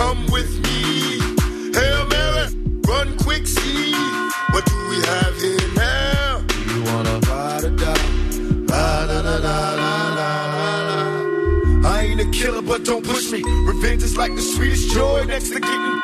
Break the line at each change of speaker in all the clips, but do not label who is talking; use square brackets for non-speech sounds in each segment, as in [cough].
come with me. Hail Mary, run quick, see. What do we have here now?
You wanna
Ba-da-da, ba-da-da-da-da-da-da. I ain't a killer, but don't push me. Revenge is like the sweetest joy next to getting.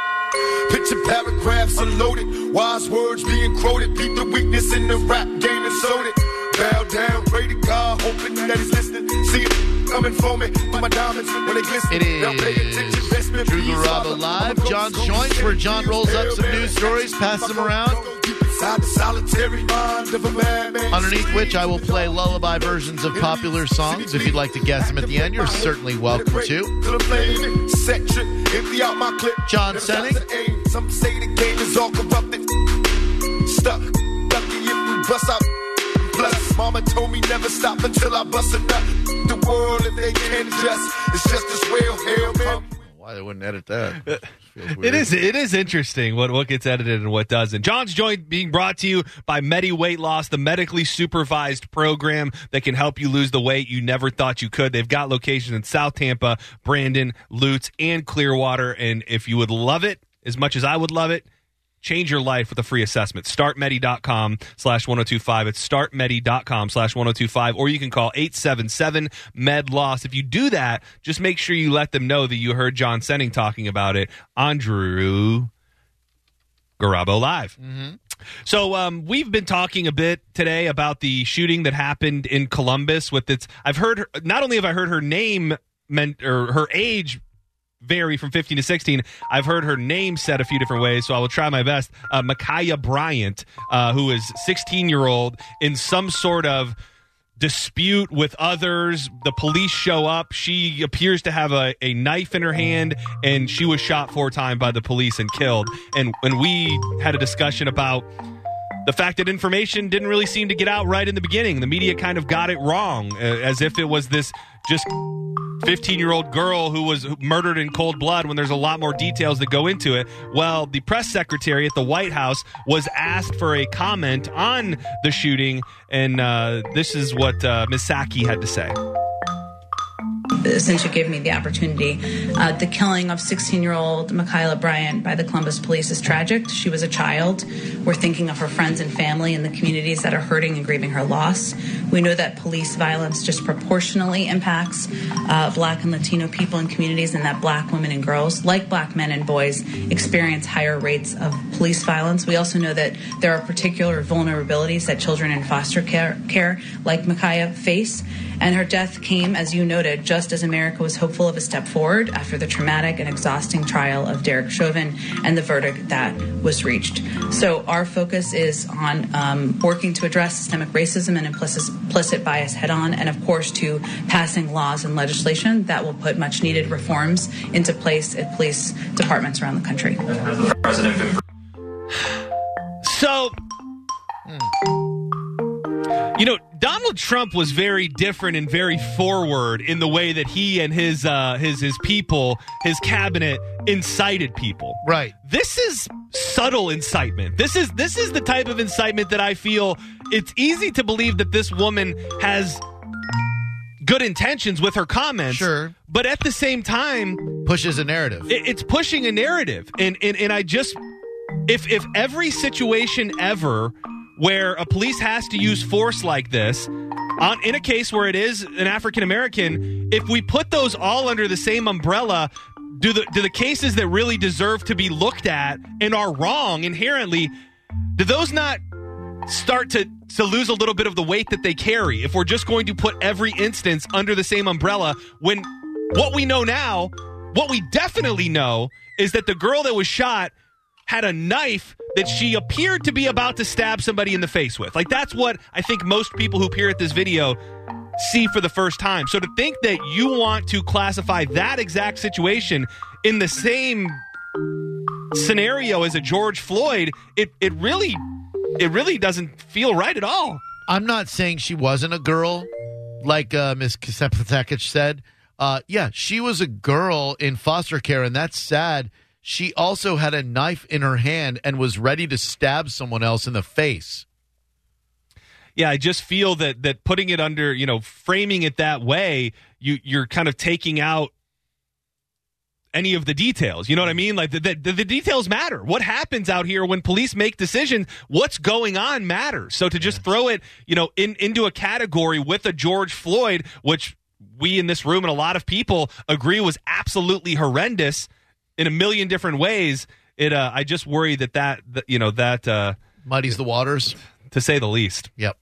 Picture paragraphs unloaded, wise words being quoted. Beat the weakness in the rap game and sold it. Bow down, pray to God, hoping that he's listening. See it coming for me, my diamonds when they glisten.
It
Now pay attention, best
Drew
Father.
Live, John's
go
where John rolls up some news stories, passes them around.
Deep inside the solitary mind of a madman.
Underneath which I will play lullaby versions of popular songs. If you'd like to guess them at the end, you're certainly welcome to.
To the flame, set trip, empty out my clip.
John Senning.
shots of aim, Some say the game is all corrupted. Stuck, lucky if we bust out. Plus, mama told me never stop until I bust a nut. The world, if they can't adjust, it's just as well. Hell, man.
Oh, why they wouldn't edit that? [laughs] Feels
It
weird.
is it is interesting what what gets edited and what doesn't. John's Joint being brought to you by Medi Weight Loss, the medically supervised program that can help you lose the weight you never thought you could. They've got locations in South Tampa, Brandon, Lutz, and Clearwater. And if you would love it as much as I would love it, change your life with a free assessment. Startmedi.com slash 1025. It's startmedi.com slash 1025. Or you can call 877 med loss. If you do that, just make sure you let them know that you heard John Senning talking about it on Drew Garabo Live. So um, we've been talking a bit today about the shooting that happened in Columbus. With its, I've heard not only have I heard her name meant or her age vary from 15 to 16. I've heard her name said a few different ways, so I will try my best. Uh, Ma'Khia Bryant, uh, who is 16 year old in some sort of dispute with others. The police show up. She appears to have a, a knife in her hand, and she was shot four times by the police and killed. And when we had a discussion about the fact that information didn't really seem to get out right in the beginning, the media kind of got it wrong, uh, as if it was this just 15 year old girl who was murdered in cold blood when there's a lot more details that go into it. Well, the press secretary at the White House was asked for a comment on the shooting, and uh, this is what uh, Ms. Had to say.
Since you gave me the opportunity. Uh, the killing of 16 year old Ma'Khia Bryant by the Columbus police is tragic. She was a child. We're thinking of her friends and family and the communities that are hurting and grieving her loss. We know that police violence disproportionately impacts uh, Black and Latino people and communities, and that Black women and girls, like Black men and boys, experience higher rates of police violence. We also know that there are particular vulnerabilities that children in foster care, care like Ma'Khia, face. And her death came, as you noted, just as America was hopeful of a step forward after the traumatic and exhausting trial of Derek Chauvin and the verdict that was reached. So, our focus is on um, working to address systemic racism and implicit, implicit bias head on, and of course, to passing laws and legislation that will put much needed reforms into place at police departments around the country.
So, you know, Donald Trump was very different and very forward in the way that he and his uh, his his people, his cabinet, incited people.
Right.
This is subtle incitement. This is this is the type of incitement that I feel it's easy to believe that this woman has good intentions with her comments.
Sure.
But at the same time,
Pushes a narrative.
it- it's pushing a narrative and, and and i just if if every situation ever where a police has to use force like this on in a case where it is an african american if we put those all under the same umbrella do the do the cases that really deserve to be looked at and are wrong inherently do those not start to to lose a little bit of the weight that they carry? If we're just going to put every instance under the same umbrella when what we know now what we definitely know is that the girl that was shot had a knife that she appeared to be about to stab somebody in the face with like that's what i think most people who peer at this video see for the first time so to think that you want to classify that exact situation in the same scenario as a george floyd it it really it really doesn't feel right at all.
I'm not saying she wasn't a girl, like uh, Miss Kasepatakich said. Uh, yeah, she was a girl in foster care, and that's sad. She also had a knife in her hand and was ready to stab someone else in the face.
Yeah, I just feel that that putting it under, you know, framing it that way, you you're kind of taking out any of the details. You know what I mean? Like the, the, the details matter. What happens out here when police make decisions? What's going on matters. So to just throw it, you know, in into a category with a George Floyd, which we in this room and a lot of people agree was absolutely horrendous in a million different ways. It, uh, I just worry that that, that you know that uh,
Muddies the waters.
to say the least.
Yep.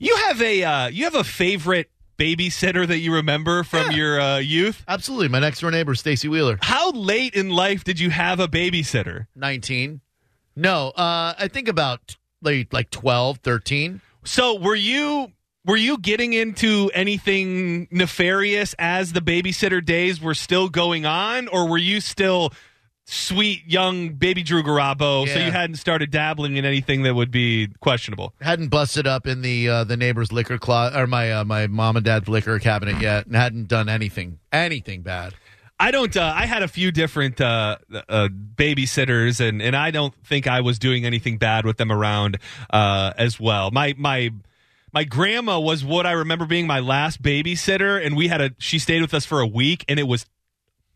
You have a uh, you have a favorite babysitter that you remember from
Yeah.
your uh, youth.
Absolutely. My next door neighbor, Stacy Wheeler.
How late in life did you have a babysitter?
19. No, uh, I think about like, like 12, 13.
So were you were you getting into anything nefarious as the babysitter days were still going on, or were you still sweet young baby Drew Garabo? So you hadn't started dabbling in anything that would be questionable.
Hadn't busted up in the uh, the neighbor's liquor closet or my uh, my mom and dad's liquor cabinet yet, and hadn't done anything anything bad.
I don't. Uh, I had a few different uh, uh, babysitters, and, and I don't think I was doing anything bad with them around uh, as well. My my my grandma was what I remember being my last babysitter, and we had a. She stayed with us for a week, and it was.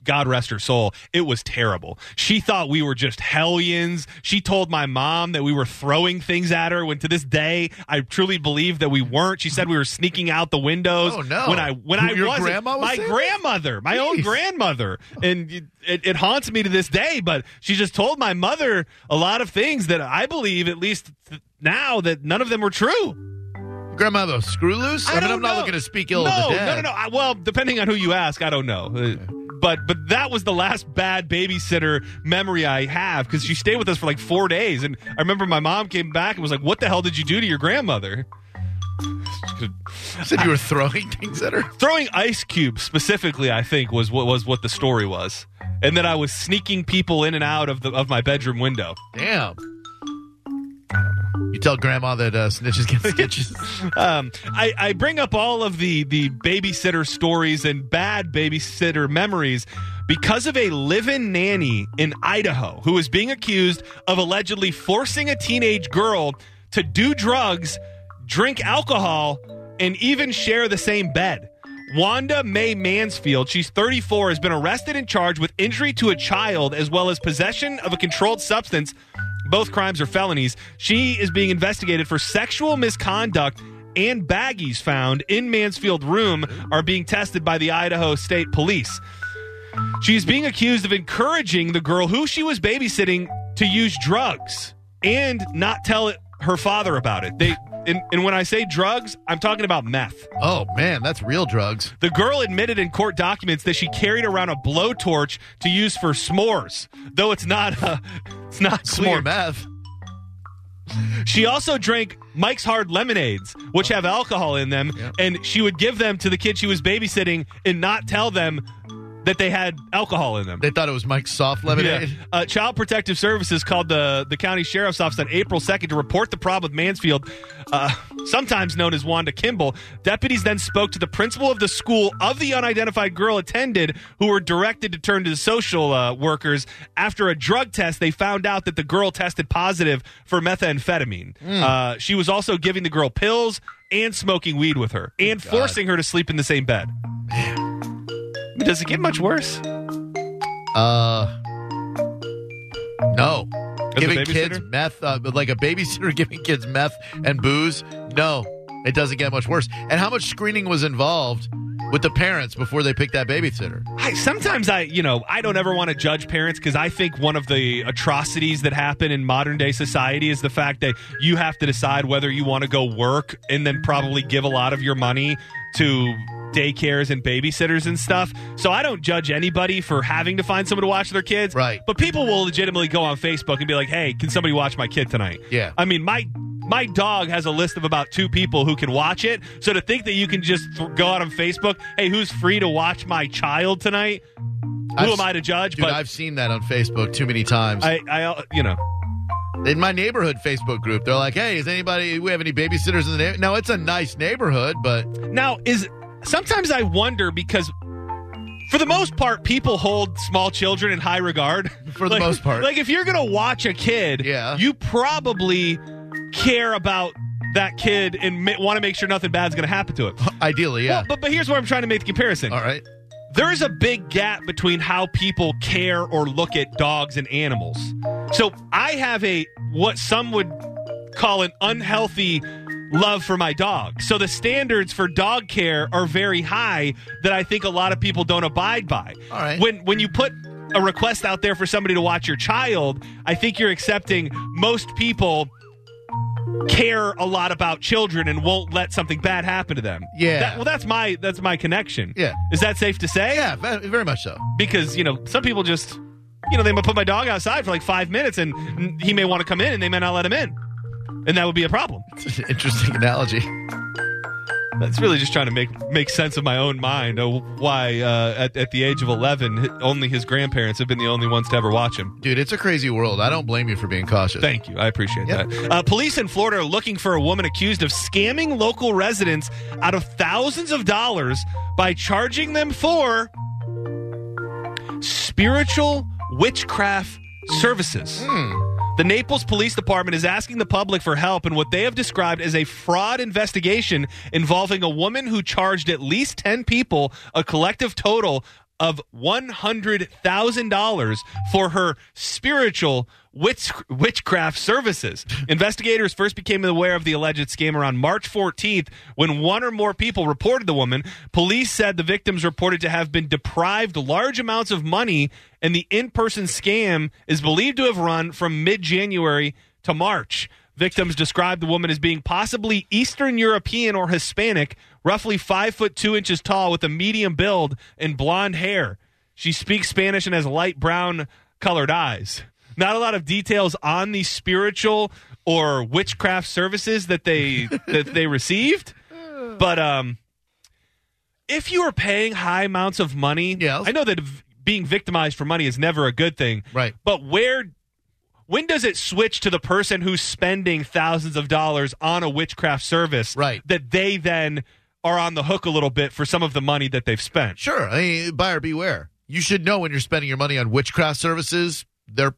God rest her soul. It was terrible. She thought we were just hellions. She told my mom that we were throwing things at her. When to this day, I truly believe that we weren't. She said we were sneaking out the windows.
Oh, no.
When I when I wasn't.
grandma was
my
saying that?
grandmother, my own grandmother, and it, it haunts me to this day. But she just told my mother a lot of things that I believe, at least th- now, that none of them were true.
A screw loose? I, mean,
don't
I'm not
know.
looking to speak ill
no,
of the dead.
No, no, no. I, well, depending on who you ask, I don't know. Uh, But but that was the last bad babysitter memory I have because she stayed with us for like four days, and I remember my mom came back and was like, "What the hell did you do to your grandmother?"
Said you were throwing things at her?
throwing ice cubes specifically i think was what was what the story was and that i was sneaking people in and out of the of my bedroom window
Damn. You tell grandma that uh, snitches get [laughs] stitches.
um, I, I bring up all of the the babysitter stories and bad babysitter memories because of a live-in nanny in idaho who is being accused of allegedly forcing a teenage girl to do drugs drink alcohol and even share the same bed Wanda Mae Mansfield, she's 34, has been arrested and charged with injury to a child as well as possession of a controlled substance. Both crimes are felonies. She is being investigated for sexual misconduct and baggies found in Mansfield room are being tested by the Idaho State Police. She's being accused of encouraging the girl who she was babysitting to use drugs and not tell her father about it. They and, and when I say drugs, I'm talking about meth.
oh, man, that's real drugs.
The girl admitted in court documents that she carried around a blowtorch to use for s'mores, though it's not uh, [laughs] it's not clear.
more meth.
She also drank Mike's Hard lemonades, which have alcohol in them,
Yep.
and she would give them to the kid she was babysitting and not tell them that they had alcohol in them.
They thought it was Mike's soft lemonade.
Yeah. Uh, Child Protective Services called the, the county sheriff's office on April 2nd to report the problem with Mansfield, uh, sometimes known as Wanda Kimball. Deputies then spoke to the principal of the school of the unidentified girl attended, who were directed to turn to the social uh, workers. After a drug test, they found out that the girl tested positive for methamphetamine. Uh, she was also giving the girl pills and smoking weed with her and
God.
forcing her to sleep in the same bed. Does it get much worse?
Uh, no.
As
giving kids meth, uh, like a babysitter [laughs] giving kids meth and booze, no, it doesn't get much worse. And how much screening was involved with the parents before they picked that babysitter?
I, sometimes I, you know, I don't ever want to judge parents because I think one of the atrocities that happen in modern day society is the fact that you have to decide whether you want to go work and then probably give a lot of your money to daycares and babysitters and stuff. So I don't judge anybody for having to find someone to watch their kids.
Right.
But people will legitimately go on Facebook and be like, "Hey, can somebody watch my kid tonight?"
Yeah.
I mean, my my dog has a list of about two people who can watch it. So to think that you can just th- go out on Facebook, "Hey, who's free to watch my child tonight?" Who
I've-
am I to judge?
Dude,
but
I've seen that on Facebook too many times.
I, I, uh, you know,
in my neighborhood Facebook group, they're like, "Hey, is anybody? We have any babysitters in the neighborhood?" No, it's a nice neighborhood, but
now is sometimes I wonder because for the most part, people hold small children in high regard. [laughs]
For the
Like-
most part.
like if you're gonna watch a kid,
Yeah.
you probably care about that kid and ma- want to make sure nothing bad's gonna happen to it. [laughs]
ideally, yeah.
Well, but but here's where I'm trying to make the comparison.
All right.
there is a big gap between how people care or look at dogs and animals. So I have a what some would call an unhealthy love for my dog. So the standards for dog care are very high that I think a lot of people don't abide by.
All right.
When when you put a request out there for somebody to watch your child, I think you're accepting most people care a lot about children and won't let something bad happen to them.
Yeah.
That- well, that's my that's my connection.
Yeah.
Is that safe to say?
Yeah, very much so.
Because you know some people just you know they might put my dog outside for like five minutes and he may want to come in and they may not let him in, and that would be a problem.
It's [laughs] an interesting analogy.
That's really just trying to make make sense of my own mind of why uh, at, at the age of 11 only his grandparents have been the only ones to ever watch him.
Dude, it's a crazy world. I don't blame you for being cautious.
Thank you. I appreciate
Yep.
that. Uh, police in Florida are looking for a woman accused of scamming local residents out of thousands of dollars by charging them for spiritual witchcraft services. The Naples Police Department is asking the public for help in what they have described as a fraud investigation involving a woman who charged at least 10 people a collective total of $100,000 for her spiritual witch, witchcraft services. [laughs] Investigators first became aware of the alleged scam around March 14th when one or more people reported the woman. Police said the victims reported to have been deprived large amounts of money, and the in person scam is believed to have run from mid January to March. Victims described the woman as being possibly Eastern European or Hispanic, roughly five foot two inches tall, with a medium build and blonde hair. She speaks Spanish and has light brown colored eyes. Not a lot of details on the spiritual or witchcraft services that they [laughs] that they received, but um, if you are paying high amounts of money,
Yes.
I know that v- being victimized for money is never a good thing,
Right.
But where when does it switch to the person who's spending thousands of dollars on a witchcraft service
Right.
that they then are on the hook a little bit for some of the money that they've spent
Sure. I mean, buyer beware. You should know when you're spending your money on witchcraft services, they're,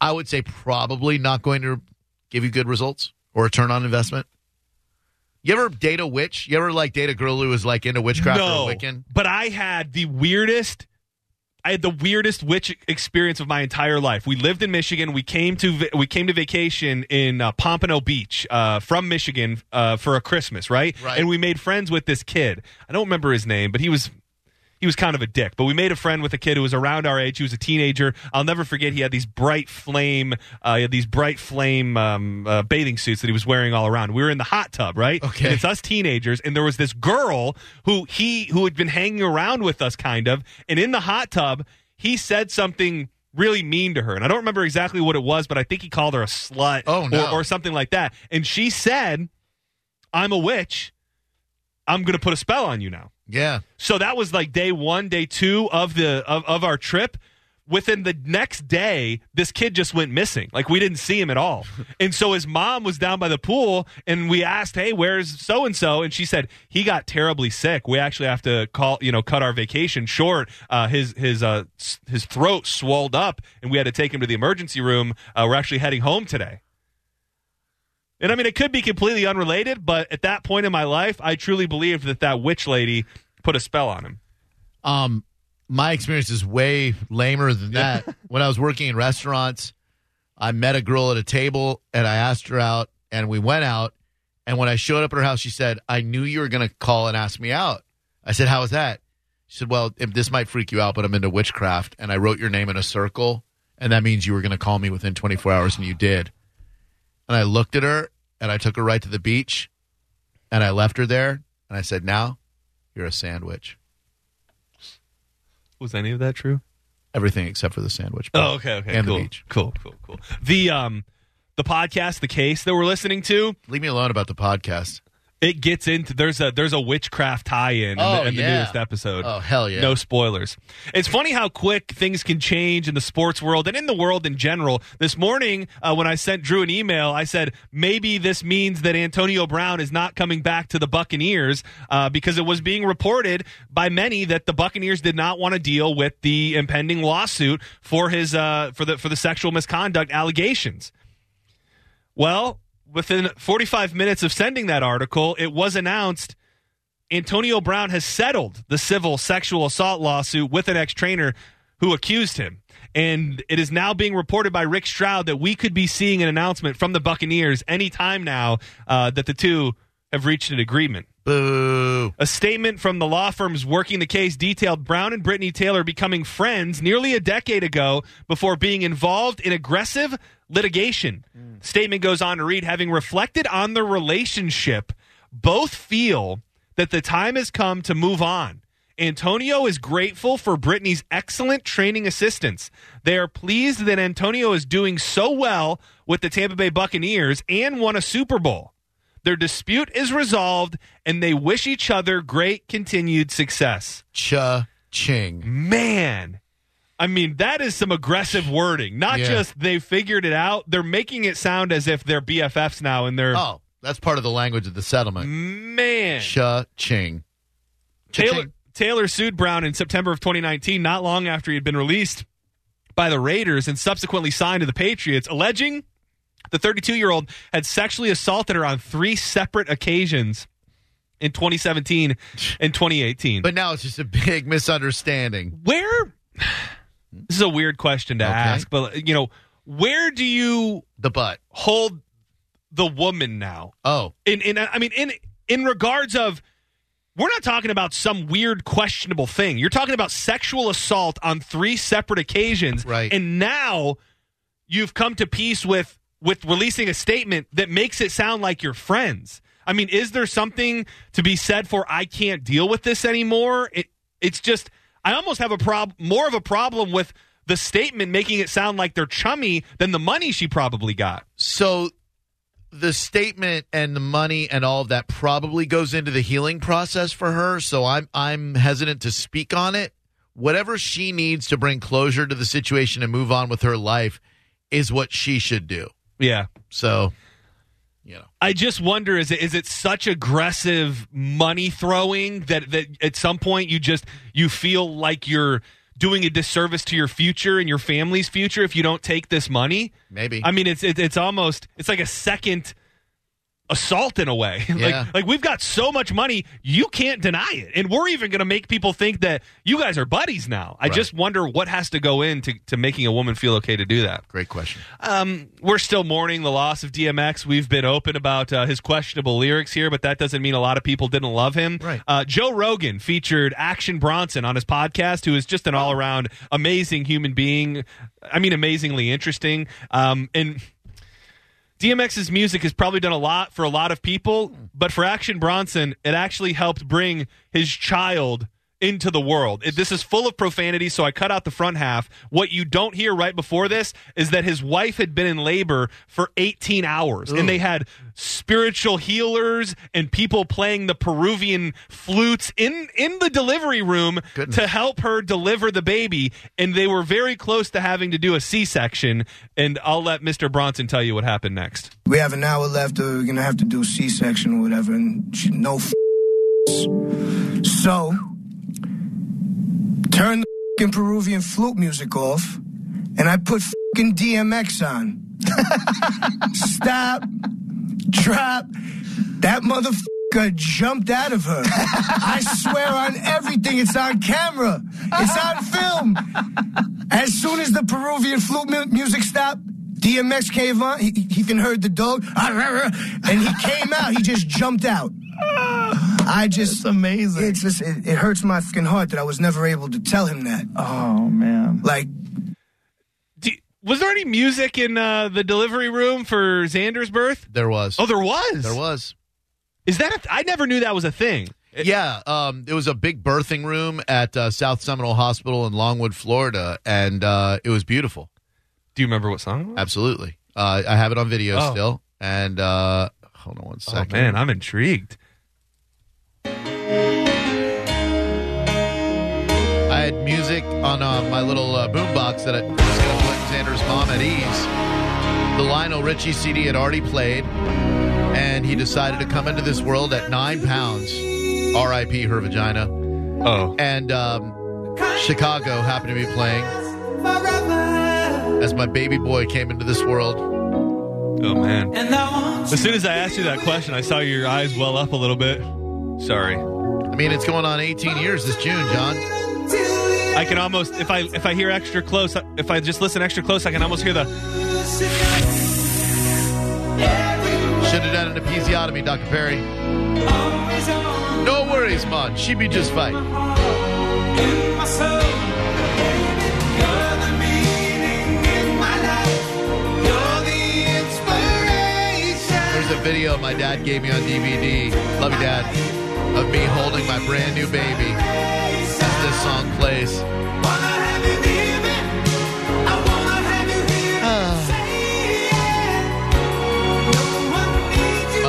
I would say, probably not going to give you good results or a return on investment. You ever date a witch? You ever like date a girl who was like into witchcraft or Wiccan?
but i had the weirdest I had the weirdest witch experience of my entire life. We lived in Michigan. We came to we came to vacation in uh, Pompano Beach uh, from Michigan uh, for a Christmas, right?
Right.
And we made friends with this kid. I don't remember his name, but he was he was kind of a dick. But we made a friend with a kid who was around our age. He was a teenager. I'll never forget. He had these bright flame, uh, he had these bright flame um, uh, bathing suits that he was wearing all around. We were in the hot tub, right?
Okay.
And it's us teenagers, and there was this girl who he who had been hanging around with us, kind of. And in the hot tub, he said something really mean to her, and I don't remember exactly what it was, but I think he called her a slut,
Oh, no.
or, or something like that. And she said, "I'm a witch. I'm going to put a spell on you now."
Yeah.
So that was like day one, day two of the of, of our trip. Within the next day, this kid just went missing. Like we didn't see him at all. [laughs] And so his mom was down by the pool and we asked, Hey, where's so and so? And she said, He got terribly sick. We actually have to call, you know, cut our vacation short. Uh, his his uh his throat swelled up and we had to take him to the emergency room. Uh, we're actually heading home today. And I mean, it could be completely unrelated, but at that point in my life, I truly believed that that witch lady put a spell on him.
Um, my experience is way lamer than that. when I was working in restaurants, I met a girl at a table and I asked her out, and we went out. And when I showed up at her house, she said, "I knew you were going to call and ask me out." I said, "How was that?" She said, "Well, if this might freak you out, but I'm into witchcraft, and I wrote your name in a circle, and that means you were going to call me within 24 hours, and you did." And I looked at her, and I took her right to the beach, and I left her there, and I said, "Now, you're a sandwich."
Was any of that true?
Everything except for the sandwich.
Oh, okay, okay,
And
cool,
the beach.
cool, cool, cool. The um, the podcast, the case that we're listening to,
Leave me alone about the podcast.
It gets into there's a there's a witchcraft tie-in in,
Oh,
the, in the newest episode.
Oh, hell yeah.
No spoilers. It's funny how quick things can change in the sports world and in the world in general. This morning, uh, when I sent Drew an email, I said maybe this means that Antonio Brown is not coming back to the Buccaneers uh, because it was being reported by many that the Buccaneers did not want to deal with the impending lawsuit for his uh, for the for the sexual misconduct allegations. Well, within 45 minutes of sending that article, it was announced Antonio Brown has settled the civil sexual assault lawsuit with an ex trainer who accused him. And it is now being reported by Rick Stroud that we could be seeing an announcement from the Buccaneers anytime now uh, that the two have reached an agreement.
Boo.
A statement from the law firms working the case detailed Brown and Brittany Taylor becoming friends nearly a decade ago before being involved in aggressive litigation. Mm. Statement goes on to read having reflected on the relationship, both feel that the time has come to move on. Antonio is grateful for Brittany's excellent training assistance. They are pleased that Antonio is doing so well with the Tampa Bay Buccaneers and won a Super Bowl. Their dispute is resolved and they wish each other great continued success.
Cha ching.
Man, I mean, that is some aggressive wording. Not
Yeah.
just they figured it out, they're making it sound as if they're BFFs now and they're.
Oh, that's part of the language of the settlement.
Man.
Cha ching.
Taylor. Taylor sued Brown in September of 2019, not long after he had been released by the Raiders and subsequently signed to the Patriots, alleging the 32 year old had sexually assaulted her on three separate occasions in 2017 and 2018.
But now it's just a big misunderstanding.
where? This is a weird question to
Okay.
ask, but you know, where do you
The butt.
hold the woman now?
Oh,
in in I mean in in regards of we're not talking about some weird questionable thing. You're talking about sexual assault on three separate occasions.
Right.
And now you've come to peace with with releasing a statement that makes it sound like you're friends. I mean, is there something to be said for I can't deal with this anymore? It it's just I almost have a problem, more of a problem with the statement making it sound like they're chummy than the money she probably got.
so the statement and the money and all of that probably goes into the healing process for her. So I'm I'm hesitant to speak on it. Whatever she needs to bring closure to the situation and move on with her life is what she should do.
Yeah.
So, you know,
I just wonder is it is it such aggressive money throwing that that at some point you just you feel like you're doing a disservice to your future and your family's future if you don't take this money?
maybe.
I mean it's it, it's almost it's like a second assault in a way. [laughs]
Yeah.
like like we've got so much money, you can't deny it. And we're even going to make people think that you guys are buddies now. I
Right.
just wonder what has to go into to making a woman feel okay to do that.
Great question.
Um, we're still mourning the loss of DMX. We've been open about uh, his questionable lyrics here, but that doesn't mean a lot of people didn't love him.
Right.
Uh, Joe Rogan featured Action Bronson on his podcast, who is just an all around amazing human being. I mean, amazingly interesting. Um, and DMX's music has probably done a lot for a lot of people, but for Action Bronson, it actually helped bring his child into the world. It- This is full of profanity, so I cut out the front half. What you don't hear right before this is that his wife had been in labor for 18 hours, and they had spiritual healers and people playing the Peruvian flutes in in the delivery room
Goodness.
to help her deliver the baby, and they were very close to having to do a C-section. And I'll let Mr. Bronson tell you what happened next.
We have an hour left. Or we're gonna have to do C-section or whatever, and she, no. F- so turn the fing Peruvian flute music off, and I put fing DMX on. [laughs] Stop. Drop. That motherfucker jumped out of her. I swear on everything. It's on camera. It's on film. As soon as the Peruvian flute mu- music stopped, DMX came on. He, he even heard the dog, [laughs] and he came out. He just jumped out. I just amazing. It's just it, it hurts my fucking heart that I was never able to tell him that.
Oh man.
Like
was there any music in uh, the delivery room for Xander's birth?
There was.
Oh, there was.
there was.
Is that? I never knew that was a thing.
Yeah, um, it was a big birthing room at uh, South Seminole Hospital in Longwood, Florida, and uh, it was beautiful.
Do you remember what song? it was?
Absolutely. Uh, I have it on video
Oh.
still. And uh, hold on one
Oh
second.
man, I'm intrigued.
I had music on uh, my little uh, boombox that I was going to put Xander's mom at ease. The Lionel Richie CD had already played, and he decided to come into this world at nine pounds. R.I.P. her vagina.
Oh,
And um, Chicago happened to be playing as my baby boy came into this world.
oh man. As soon as I asked you that question, I saw your eyes well up a little bit. Sorry.
I mean, it's going on 18 years this June, John.
I can almost if I if I hear extra close, if I just listen extra close, I can almost hear the.
Should have done an episiotomy, Dr. Perry. No worries, Mon. She be just fine. There's a video my dad gave me on DVD. Love you, Dad. Of me holding my brand new baby this song plays. My ah.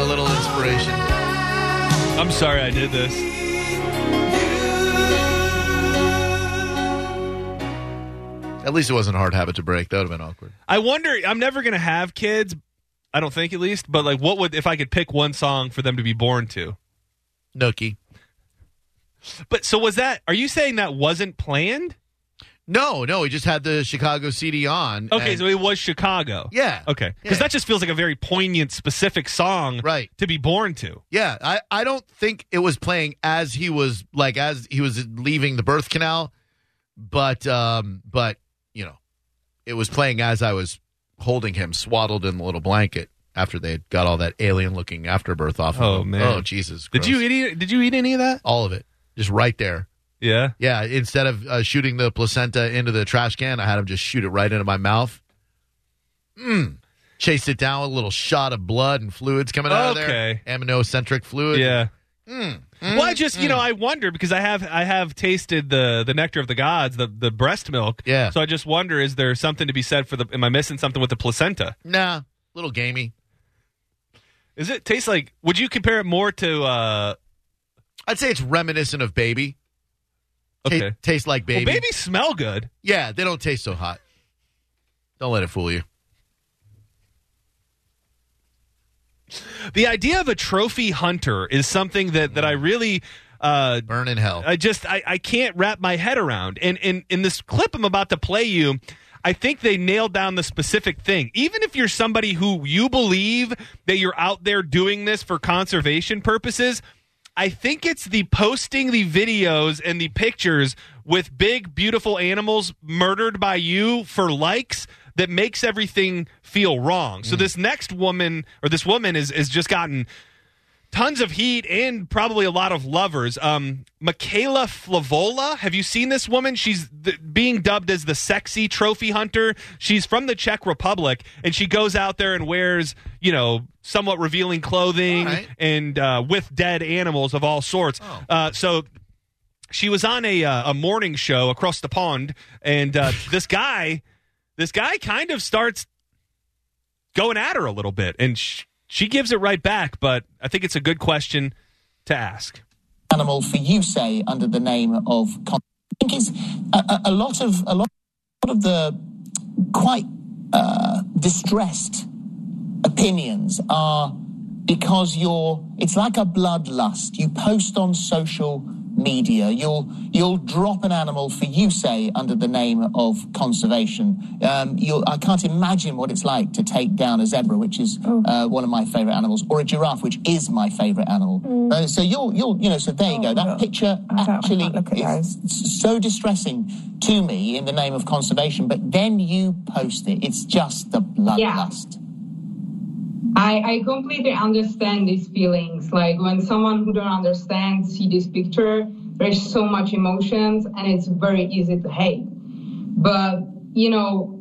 little inspiration.
I'm sorry I did this.
At least it wasn't a hard habit to break. That would have been awkward.
I wonder. I'm never gonna have kids. I don't think at least. But like, what would if I could pick one song for them to be born to?
Nookie.
But so was that? Are you saying that wasn't planned?
No, no, he just had the Chicago CD on.
Okay,
and-
so it was Chicago.
yeah,
Okay, because
Yeah.
that just feels like a very poignant, specific song,
Right.
to be born to.
Yeah, I, I don't think it was playing as he was like as he was leaving the birth canal, but um, but you know, it was playing as I was holding him swaddled in the little blanket after they had got all that alien looking afterbirth off.
Oh,
of him.
man.
Oh Jesus!
Did you eat? Did you eat any of that?
all of it? Just right there.
Yeah.
Yeah, instead of uh, shooting the placenta into the trash can, I had him just shoot it right into my mouth. Mmm. Chased it down with a little shot of blood and fluids coming out of there.
Okay.
Aminocentric fluid.
Yeah.
Mm.
Well, I just you know I wonder because I have I have tasted the the nectar of the gods, the the breast milk.
Yeah.
So I just wonder, is there something to be said for the? Am I missing something with the placenta?
Nah, little gamey.
Is it taste like? Would you compare it more to? uh
I'd say it's reminiscent of baby.
Okay.
taste like baby.
Well, babies smell good.
Yeah, they don't taste so hot. Don't let it fool you.
The idea of a trophy hunter is something that that I really. Uh,
Burn in hell.
I just I, I can't wrap my head around. And in in this clip I'm about to play you, I think they nailed down the specific thing. Even if you're somebody who you believe that you're out there doing this for conservation purposes, I think it's the posting the videos and the pictures with big beautiful animals murdered by you for likes that makes everything feel wrong. So mm. this next woman or this woman is is just gotten tons of heat and probably a lot of lovers. Um, Michaela Fialova, have you seen this woman? She's th- being dubbed as the sexy trophy hunter. She's from the Czech Republic, and she goes out there and wears, you know, somewhat revealing clothing
right.
and uh, with dead animals of all sorts.
Oh.
Uh, so she was on a uh, a morning show across the pond, and uh, [laughs] this guy, this guy kind of starts going at her a little bit, and sh- she gives it right back. But I think it's a good question to ask.
animal for you say under the name of I think it's a, a, a lot of a lot of the quite uh, distressed opinions are because you're it's like a bloodlust you post on social media you'll you'll drop an animal for you say under the name of conservation. Um, you'll, i can't imagine what it's like to take down a zebra which is uh, one of my favorite animals or a giraffe which is my favorite animal. Uh, so you'll you'll you know so there you go. That picture
I don't- I
actually
can't look at
is so distressing to me in the name of conservation but then you post it. It's just the bloodlust
I, I completely understand these feelings. Like when someone who don't understand see this picture, there's so much emotions and it's very easy to hate. But you know,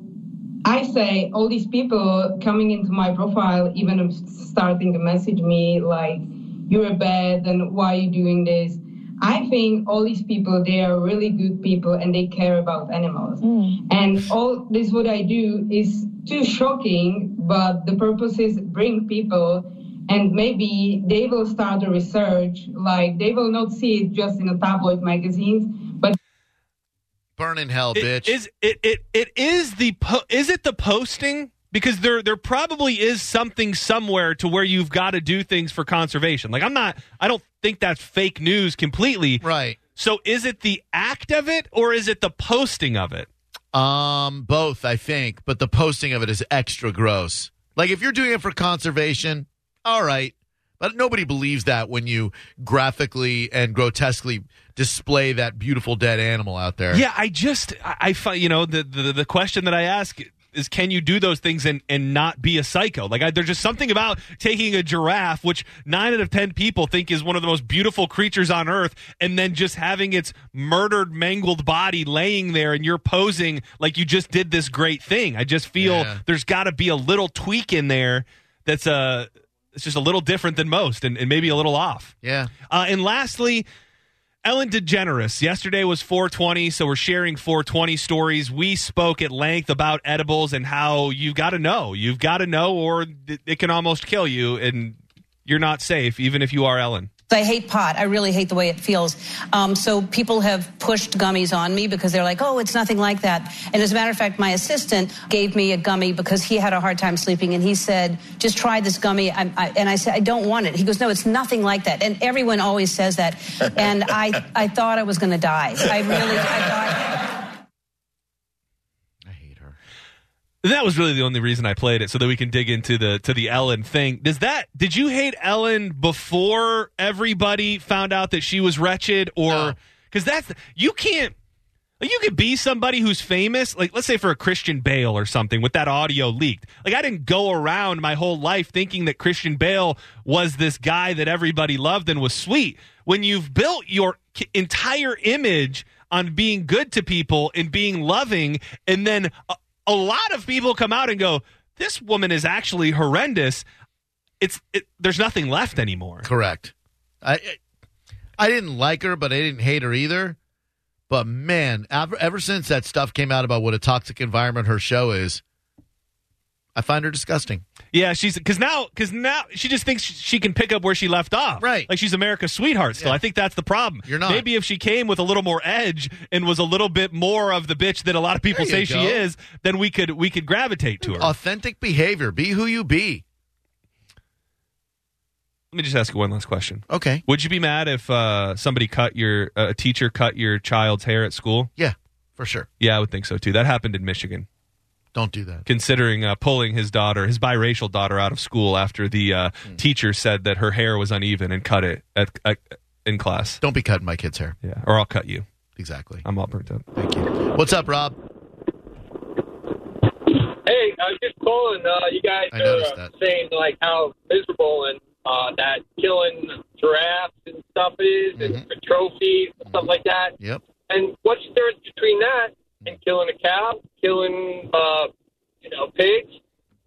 I say all these people coming into my profile, even starting to message me like, "You're bad," and "Why are you doing this?" I think all these people they are really good people and they care about animals. Mm. And all this what I do is too shocking, but the purpose is bring people and maybe they will start a research like they will not see it just in a tabloid magazines, but
Burn in hell,
It-
bitch.
Is it, it it is the po- is it the posting? Because there there probably is something somewhere to where you've got to do things for conservation. Like I'm not I don't think that's fake news completely.
right.
So is it the act of it or is it the posting of it?
Um, both, I think, but the posting of it is extra gross. Like if you're doing it for conservation, all right. But nobody believes that when you graphically and grotesquely display that beautiful dead animal out there.
Yeah, I just I, I find you know the, the the question that I ask is can you do those things and and not be a psycho? Like I, there's just something about taking a giraffe, which nine out of ten people think is one of the most beautiful creatures on earth, and then just having its murdered, mangled body laying there, and you're posing like you just did this great thing. I just feel
Yeah.
there's got to be a little tweak in there that's uh it's just a little different than most, and, and maybe a little off.
Yeah.
Uh, and lastly, Ellen DeGeneres. Yesterday was 420, so we're sharing 420 stories. We spoke at length about edibles and how you've got to know. You've got to know, or it can almost kill you, and you're not safe, even if you are Ellen.
I hate pot. I really hate the way it feels. Um, so people have pushed gummies on me because they're like, oh, it's nothing like that. And as a matter of fact, my assistant gave me a gummy because he had a hard time sleeping, and he said, just try this gummy. I, I, and I said, I don't want it. He goes, no, it's nothing like that. And everyone always says that. And I, I thought I was going to die. I really, I thought.
I hate her.
That was really the only reason I played it, so that we can dig into the to the Ellen thing. Does that? Did you hate Ellen before everybody found out that she was wretched, or
No.
because that's you can't. You could be somebody who's famous, like let's say for a Christian Bale or something, with that audio leaked. Like I didn't go around my whole life thinking that Christian Bale was this guy that everybody loved and was sweet. When you've built your entire image on being good to people and being loving, and then uh, a, lot of people come out and go, "This woman is actually horrendous." It's it, there's nothing left anymore.
Correct. I I didn't like her, but I didn't hate her either. But man, ever, ever since that stuff came out about what a toxic environment her show is, I find her disgusting.
Yeah, she's because now because now she just thinks she can pick up where she left off.
Right.
like she's America's sweetheart. Still,
Yeah.
I think that's the problem.
You're not.
Maybe if she came with a little more edge and was a little bit more of the bitch that a lot of people
There
say she is, then we could we could gravitate to her.
Authentic behavior. Be who you be.
Let me just ask you one last question.
Okay.
Would you be mad if uh, somebody cut your uh, a teacher cut your child's hair at school?
Yeah, for sure.
Yeah, I would think so too. That happened in Michigan.
Don't do that.
considering uh, pulling his daughter, his biracial daughter, out of school after the uh,
Hmm.
teacher said that her hair was uneven and cut it at, at, in class.
Don't be cutting my kid's hair.
Yeah, or I'll cut you.
Exactly.
I'm all burnt up.
Thank you. What's up, Rob?
Hey, I was just calling. Uh, you guys
I noticed
are
that.
saying like how miserable and uh, that killing giraffes and stuff is,
Mm-hmm.
and the trophies and stuff like that.
Yep.
And what's the difference between that and killing a cow, killing uh, you know pigs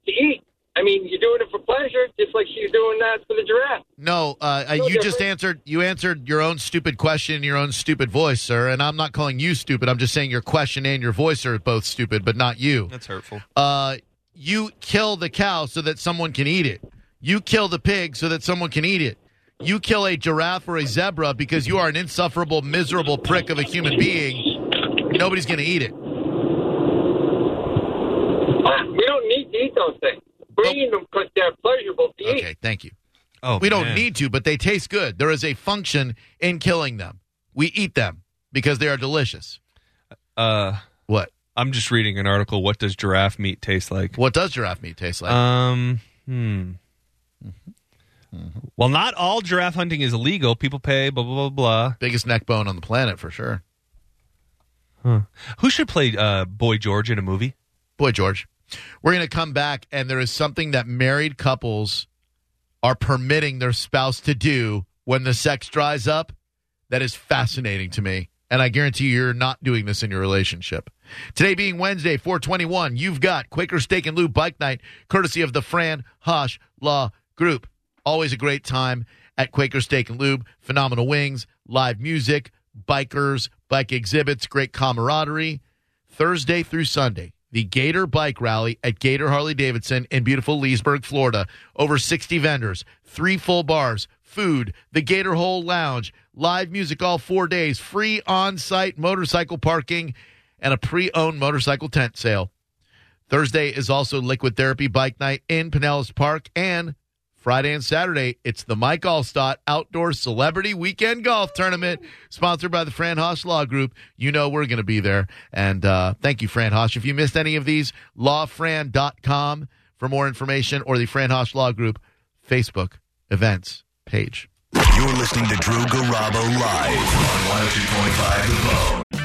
to eat? I mean, you're doing it for pleasure, just like she's doing that for the giraffe.
No, uh, uh,
No
you just answered. You answered your own stupid question in your own stupid voice, sir. And I'm not calling you stupid. I'm just saying your question and your voice are both stupid, but not you.
That's hurtful.
Uh, you kill the cow so that someone can eat it. You kill the pig so that someone can eat it. You kill a giraffe or a zebra because you are an insufferable, miserable prick of a human being. Nobody's going to eat it.
Uh, we don't need to eat those things. We're
Oh.
eating them because they're pleasurable to eat.
Okay, thank you.
Oh,
We don't
man.
need to, but they taste good. There is a function in killing them. We eat them because they are delicious.
Uh,
What?
I'm just reading an article. What does giraffe meat taste like?
What does giraffe meat taste like?
Um, hmm. Well, not all giraffe hunting is illegal. People pay. Blah blah blah blah.
Biggest neck bone on the planet for sure.
Who should play uh, Boy George in a movie?
Boy, George, we're going to come back, and there is something that married couples are permitting their spouse to do when the sex dries up that is fascinating to me. And I guarantee you, you're not doing this in your relationship. Today being Wednesday, 421, you've got Quaker Steak and Lube Bike Night, courtesy of the Fran Haasch Law Group. Always a great time at Quaker Steak and Lube. Phenomenal wings, live music, bikers, bike exhibits, great camaraderie. Thursday through Sunday, the Gator Bike Rally at Gator Harley Davidson in beautiful Leesburg, Florida. Over 60 vendors, three full bars, food, the Gator Hole Lounge, live music all four days, free on site motorcycle parking, and a pre owned motorcycle tent sale. Thursday is also Liquid Therapy Bike Night in Pinellas Park. And Friday and Saturday, it's the Mike Alstott Outdoor Celebrity Weekend Golf Tournament, sponsored by the Fran Haasch Law Group. You know we're going to be there. And uh, thank you, Fran Haasch. If you missed any of these, lawfran.com for more information or the Fran Haasch Law Group Facebook events page.
You're listening to Drew Garabo live on 102.5 The Bone.